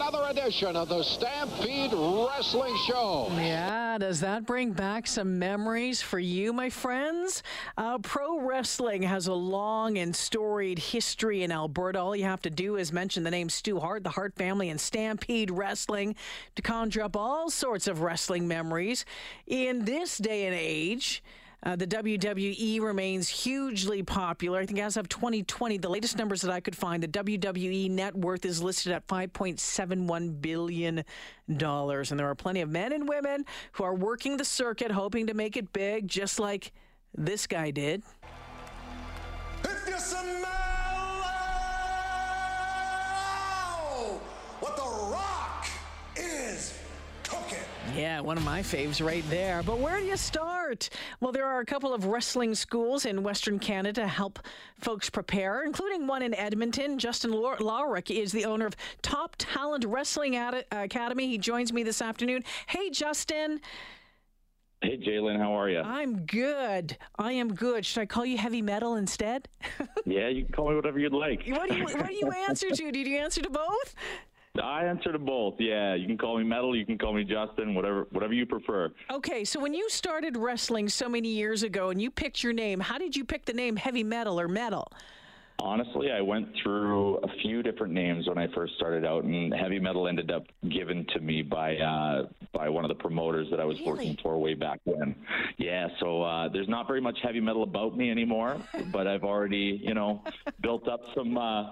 Another edition of the Stampede Wrestling Show. Yeah, does that bring back some memories for you, my friends? Uh, pro wrestling has a long and storied history in Alberta. All you have to do is mention the name Stu Hart, the Hart family, and Stampede Wrestling to conjure up all sorts of wrestling memories. In this day and age, uh, the WWE remains hugely popular. I think as of 2020, the latest numbers that I could find, the WWE net worth is listed at 5.71 billion dollars, and there are plenty of men and women who are working the circuit, hoping to make it big, just like this guy did. If you smell what the rock is cooking. Yeah, one of my faves right there. But where do you start? Well, there are a couple of wrestling schools in Western Canada to help folks prepare, including one in Edmonton. Justin Lau- Laurick is the owner of Top Talent Wrestling Academy. He joins me this afternoon. Hey, Justin. Hey, Jalen, how are you? I'm good. I am good. Should I call you heavy metal instead? yeah, you can call me whatever you'd like. what, do you, what do you answer to? Did you answer to both? I answer to both. Yeah, you can call me Metal, you can call me Justin, whatever, whatever you prefer. Okay, so when you started wrestling so many years ago and you picked your name, how did you pick the name heavy metal or metal? Honestly, I went through a few different names when I first started out, and heavy metal ended up given to me by uh, by one of the promoters that I was Really? working for way back when. Yeah, so uh, there's not very much heavy metal about me anymore, but I've already, you know, built up some uh,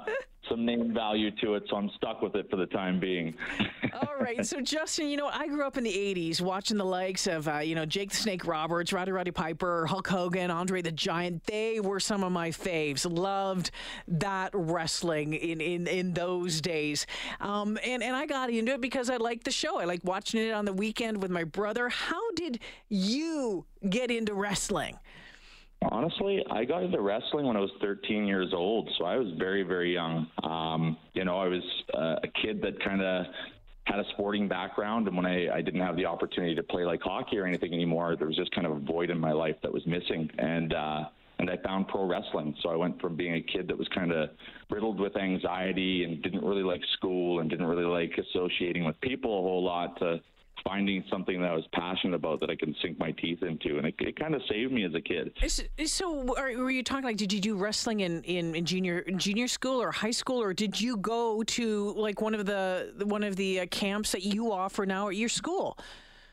some name value to it, so I'm stuck with it for the time being. All right. So, Justin, you know, I grew up in the 80s watching the likes of, uh, you know, Jake the Snake Roberts, Rowdy Roddy Piper, Hulk Hogan, Andre the Giant. They were some of my faves. Loved that wrestling in, in, in those days. Um, and, and I got into it because I liked the show. I liked watching it on the weekend with my brother. How did you get into wrestling? Honestly, I got into wrestling when I was 13 years old, so I was very, very young. Um, you know, I was uh, a kid that kind of had a sporting background, and when I, I didn't have the opportunity to play like hockey or anything anymore, there was just kind of a void in my life that was missing, and uh, and I found pro wrestling. So I went from being a kid that was kind of riddled with anxiety and didn't really like school and didn't really like associating with people a whole lot to finding something that I was passionate about that I can sink my teeth into, and it, it kind of saved me as a kid. Is- is- So, are, were you talking like, did you do wrestling in, in, in junior junior school or high school, or did you go to like one of the one of the uh, camps that you offer now at your school?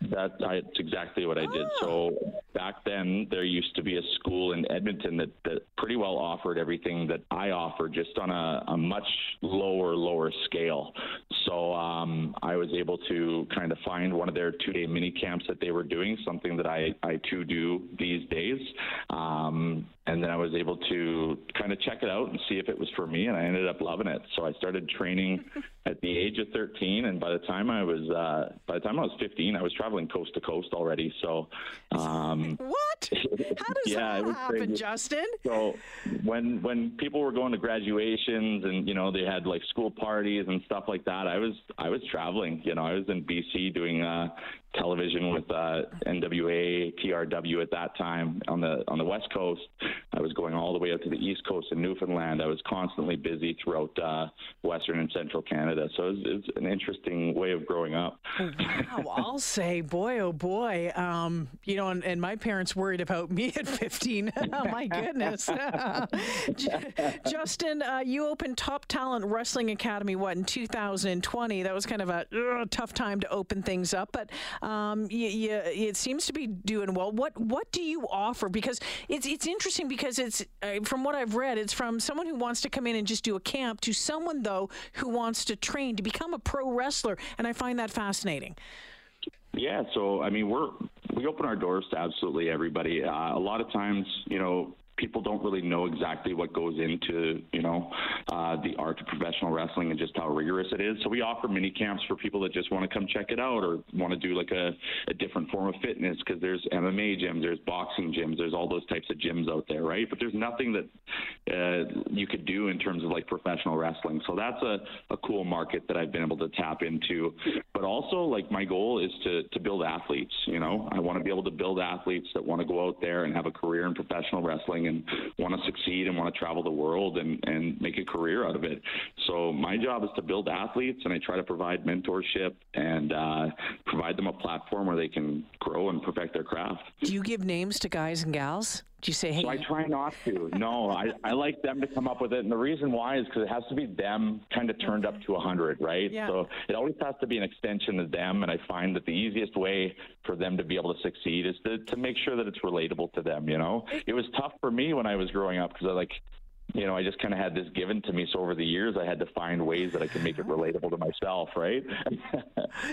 That that's exactly what I did. So back then, there used to be a school in Edmonton that, that pretty well offered everything that I offer, just on a, a much lower, lower scale. So um, I was able to kind of find one of their two-day mini camps that they were doing, something that I, I too do these days. Um, and then I was able to kind of check it out and see if it was for me, and I ended up loving it. So I started training at the age of 13, and by the time I was uh, by the time I was 15, I was traveling coast to coast already. So um, What? How does Yeah, that happen, crazy. Justin? so when when people were going to graduations and you know they had like school parties and stuff like that, I was I was traveling. You know, I was in BC doing uh, television with uh, NWA, TRW at that time on the on the West Coast. I was going all the way out to the East Coast in Newfoundland. I was constantly busy throughout uh, Western and Central Canada. So it's it an interesting way of growing up. Wow, I'll say, boy, oh boy. Um, you know, and, and my parents worried about me at 15. oh, my goodness. Justin, uh, you opened Top Talent Wrestling Academy, what, in 2020? That was kind of a uh, tough time to open things up, but um, you, you, it seems to be doing well. What what do you offer? Because it's it's interesting because it's uh, from what I've read, it's from someone who wants to come in and just do a camp to someone though who wants to train to become a pro wrestler, and I find that fascinating. Yeah, so I mean, we're we open our doors to absolutely everybody. Uh, a lot of times, you know, people don't really know exactly what goes into you know uh, the art of professional wrestling and just how rigorous it is. So we offer mini camps for people that just want to come check it out or want to do like a, a different form of fitness because there's MMA gyms, there's boxing gyms, there's all those types of gyms out there, right? But there's nothing that uh, you could do in terms of like professional wrestling. So that's a, a cool market that I've been able to tap into. But also like my goal is to to build athletes. You know, I want to be able to build athletes that want to go out there and have a career in professional wrestling and want to succeed and want to travel the world and, and make a career out of it. So my job is to build athletes, and I try to provide mentorship and uh, provide them a platform where they can grow and perfect their craft. Do you give names to guys and gals? Do you say, hey? So I uh, try not to. No, I, I like them to come up with it. And the reason why is because it has to be them kind of turned up to 100, right? Yeah. So it always has to be an extension of them. And I find that the easiest way for them to be able to succeed is to, to make sure that it's relatable to them, you know? It was tough for me when I was growing up because I like, you know, I just kind of had this given to me. So over the years, I had to find ways that I could make it relatable to myself, right?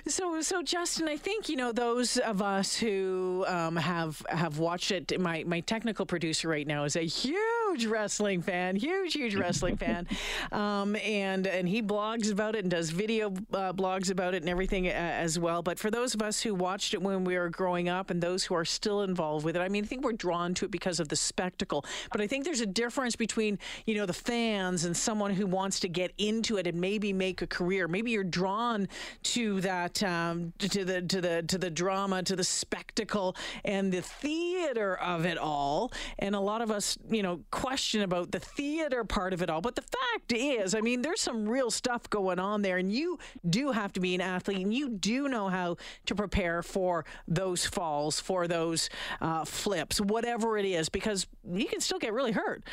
So, so Justin, I think you know those of us who um, have have watched it. My my technical producer right now is a huge wrestling fan, huge huge wrestling fan, um, and and he blogs about it and does video uh, blogs about it and everything uh, as well. But for those of us who watched it when we were growing up and those who are still involved with it, I mean, I think we're drawn to it because of the spectacle. But I think there's a difference between you know the fans and someone who wants to get into it and maybe make a career. Maybe you're drawn to that um, to the to the to the drama, to the spectacle, and the theater of it all. And a lot of us, you know, question about the theater part of it all. But the fact is, I mean, there's some real stuff going on there, and you do have to be an athlete, and you do know how to prepare for those falls, for those uh, flips, whatever it is, because you can still get really hurt.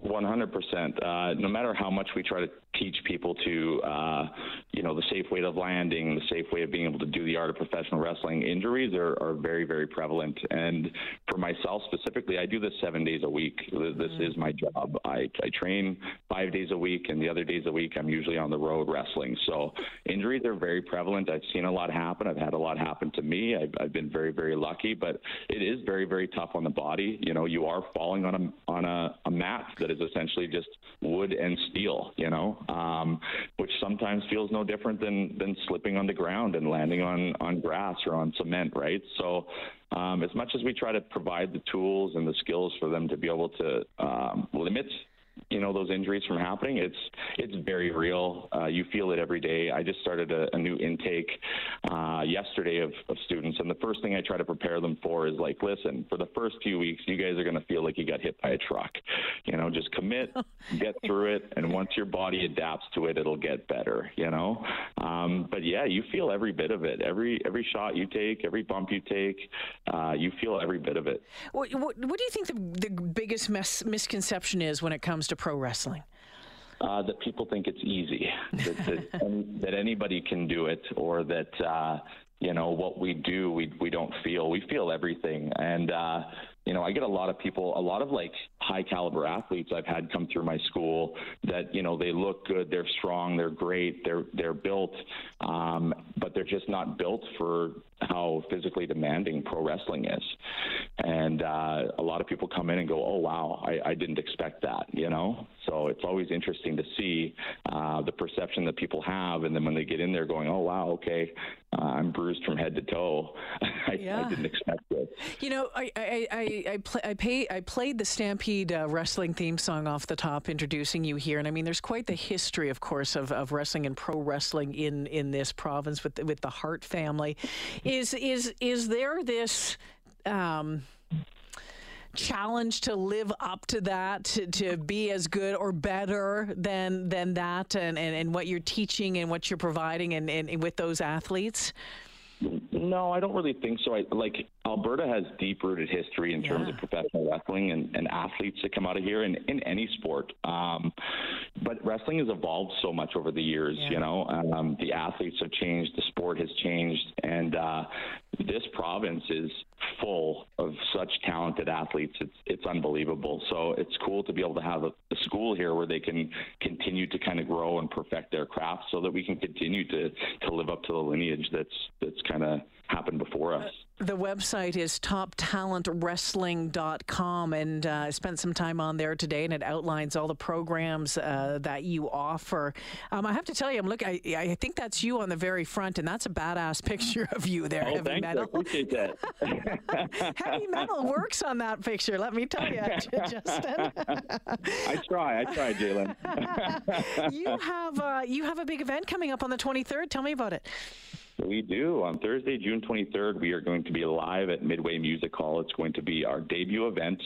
100%. Uh, no matter how much we try to teach people to, uh, you know, the safe way of landing, the safe way of being able to do the art of professional wrestling, injuries are, are very, very prevalent. And for myself specifically, I do this seven days a week. This is my job. I, I train five days a week, and the other days a week, I'm usually on the road wrestling. So injuries are very prevalent. I've seen a lot happen. I've had a lot happen to me. I've, I've been very, very lucky, but it is very, very tough on the body. You know, you are falling on a on a, a mat that is essentially just wood and steel. You know, um, which sometimes feels no different than than slipping on the ground and landing on on grass or on cement, right? So. Um, as much as we try to provide the tools and the skills for them to be able to um, limit you know those injuries from happening it's it's very real. Uh, you feel it every day. I just started a, a new intake uh, yesterday of, of students and the first thing i try to prepare them for is like listen for the first few weeks you guys are going to feel like you got hit by a truck. You know just commit get through it and once your body adapts to it it'll get better you know? Um, but yeah you feel every bit of it. Every every shot you take every bump you take uh, you feel every bit of it. What, what, what do you think the, the biggest mis- misconception is when it comes to pro wrestling? uh, that people think it's easy, that, that, any, that anybody can do it, or that uh, you know what we do, we we don't feel. We feel everything, and uh, you know I get a lot of people, a lot of like high caliber athletes I've had come through my school that you know they look good, they're strong, they're great, they're they're built, um, but they're just not built for how physically demanding pro wrestling is. And uh, a lot of people come in and go, "Oh wow, I, I didn't expect that," you know. So it's always interesting to see uh, the perception that people have, and then when they get in there, going, "Oh wow, okay, uh, I'm bruised from head to toe. I, Yeah. I didn't expect this." You know, I I I I, play, I, pay, I played the Stampede uh, wrestling theme song off the top, introducing you here, and I mean, there's quite the history, of course, of, of wrestling and pro wrestling in in this province with the, with the Hart family. Is is is there this? Um, challenge to live up to that to, to be as good or better than than that and, and, and what you're teaching and what you're providing and, and, and with those athletes No, I don't really think so. I, like Alberta has deep rooted history in terms of professional wrestling and, and athletes that come out of here in, in any sport. Um, but wrestling has evolved so much over the years. Yeah. You know, um, the athletes have changed, the sport has changed, and uh, this province is full of such talented athletes. It's it's unbelievable. So it's cool to be able to have a, a school here where they can continue to kind of grow and perfect their craft, so that we can continue to to live up to the lineage that's that's kind of happened before us. the website is toptalentwrestling.com, and uh, I spent some time on there today, and it outlines all the programs uh, that you offer. Um, I have to tell you, I'm looking. I, I, think that's you on the very front, and that's a badass picture of you there. Oh, heavy metal. I appreciate that. heavy metal works on that picture. Let me tell you, Justin. I try. I try, Jalen. you have uh, you have a big event coming up on the 23rd. Tell me about it. We do. On Thursday, June 23rd, we are going to be live at Midway Music Hall. It's going to be our debut event.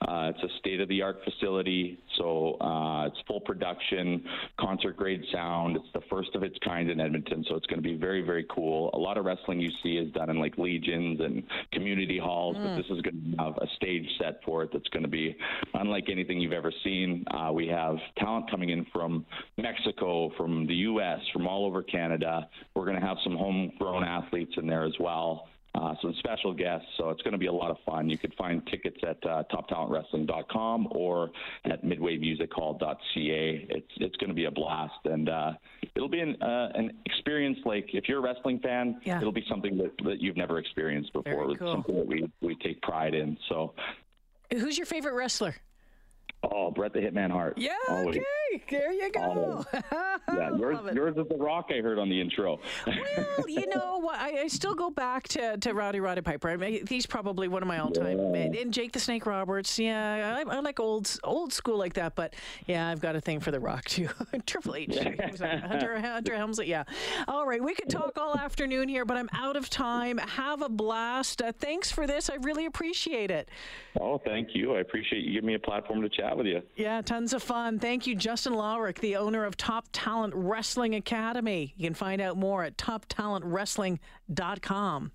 Uh, it's a state of the art facility, so uh, it's full production, concert grade sound. It's the first of its kind in Edmonton, so it's going to be very, very cool. A lot of wrestling you see is done in like legions and community halls, mm. but this is going to have a stage set for it that's going to be unlike anything you've ever seen. Uh, we have talent coming in from Mexico, from the U.S., from all over Canada. We're going to have some homegrown athletes in there as well. Uh, some special guests, so it's going to be a lot of fun. You can find tickets at uh, toptalentwrestling.com or at midwaymusichall.ca. It's it's going to be a blast, and uh, it'll be an uh, an experience like if you're a wrestling fan, yeah. it'll be something that, that you've never experienced before. Very It's cool. something that we we take pride in. So, Who's your favorite wrestler? oh, Bret the Hitman Hart. Yeah, Always. okay. There you go. Yeah, yours, yours is the Rock. I heard on the intro. well, you know what? I, I still go back to, to Rowdy Roddy Piper. I mean, he's probably one of my all time. And Jake the Snake Roberts. Yeah, I, I like old old school like that. But yeah, I've got a thing for The Rock too. Triple H. Hunter, Hunter Helmsley. Yeah. All right. We could talk all afternoon here, but I'm out of time. Have a blast. Uh, thanks for this. I really appreciate it. Oh, thank you. I appreciate you giving me a platform to chat with you. Yeah, tons of fun. Thank you, Justin Lowrick, the owner of Top Talent Wrestling Academy. You can find out more at toptalentwrestling.com.